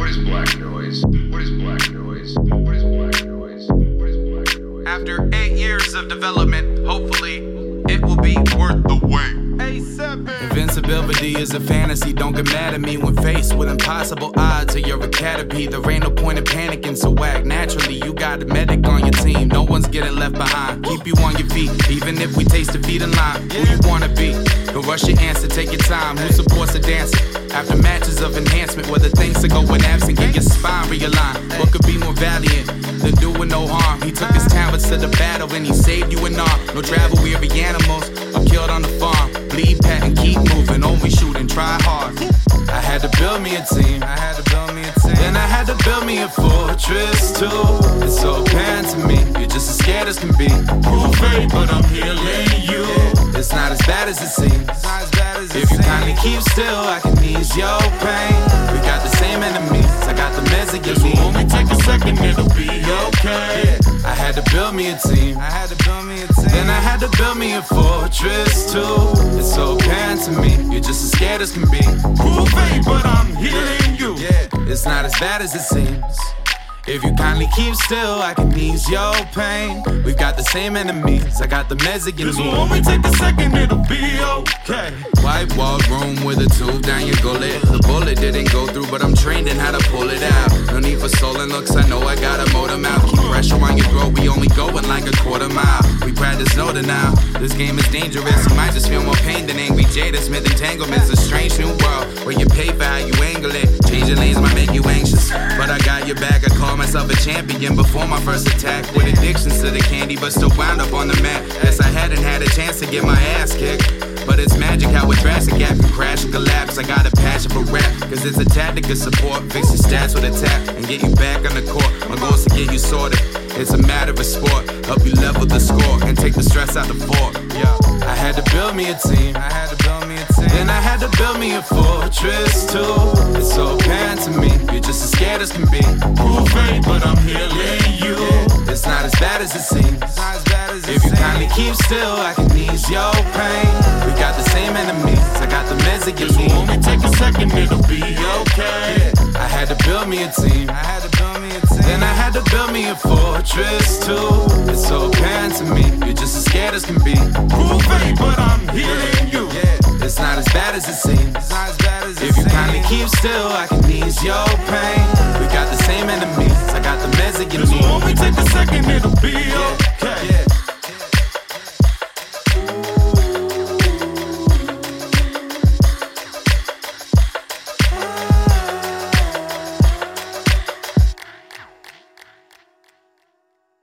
What is black noise? What is black noise? What is black noise? What is black noise? After eight years of development, hopefully, it will be worth the wait. Invincibility is a fantasy. Don't get mad at me when faced with impossible odds or you're a caterpie. There ain't no point in panicking, so act naturally. You got a medic on your team. No one's getting left behind. Keep you on your feet, even if we taste defeat in line. Who you wanna be? Don't rush your answer, take your time. Who supports the dancer? After matches of enhancement, whether things are going absent, get your spine realigned. What could be more valiant than doing no harm? He took his talents to the battle and he saved you an arm. No travel weary animals are killed on the farm. Bleed pat and keep moving, only shoot and try hard. I had to build me a team. I had to build me a team. Then I had to build me a fortress too. It's so apparent to me, you're just as scared as can be. Prove fake, but I'm healing you. It's not as bad as it seems. If you kindly keep still, I can ease your pain. We got the same enemies. I got the meds against This me. only take a second, it'll be okay. I had to build me a team. I had to build me a team. Then I had to build me a fortress too. It's so apparent to me, you're just as scared as can be. Prove fake, but I'm healing you. Yeah, it's not as bad as it seems. If you kindly keep still, I can ease your pain. We've got the same enemies. I got the meds against This me. will only take a second, it'll be okay. White wall room with a tube down your gullet. The bullet didn't go through, but I'm trained in how to pull it out. No need for stolen looks, I know I got a motor mouth. Keep pressure on your throat, we only going like a quarter mile. We practice no now. This game is dangerous, you might just feel more pain than angry Jada Smith entanglements. A strange new world where you pay for how you angle champion before my first attack. With addictions to the candy, but still wound up on the mat. Guess I hadn't had a chance to get my ass kicked. But it's magic how a drastic gap can crash and collapse. I got a passion for rap, cause it's a tactic of support. Fix your stats with a tap and get you back on the court. My goal is to get you sorted. It's a matter of sport. Help you level the score and take the stress out the fort. Yeah. I had to build me a team. I had to build me a team. Then I had to build me a fortress too. It's just as scared as can be. Prove but I'm healing you. It's not as bad as it seems. If you kindly keep still, I can ease your pain. We got the same enemies. I got the meds against This me. will only take a second, it'll be okay. I had to build me a team. I had to build me a team. Then I had to build me a fortress too. It's so apparent to me, you're just as scared as can be. Prove but I'm healing you. Yeah, it's not as bad as it seems. You keep still, I can ease your pain. We got the same enemies. I got the meds against This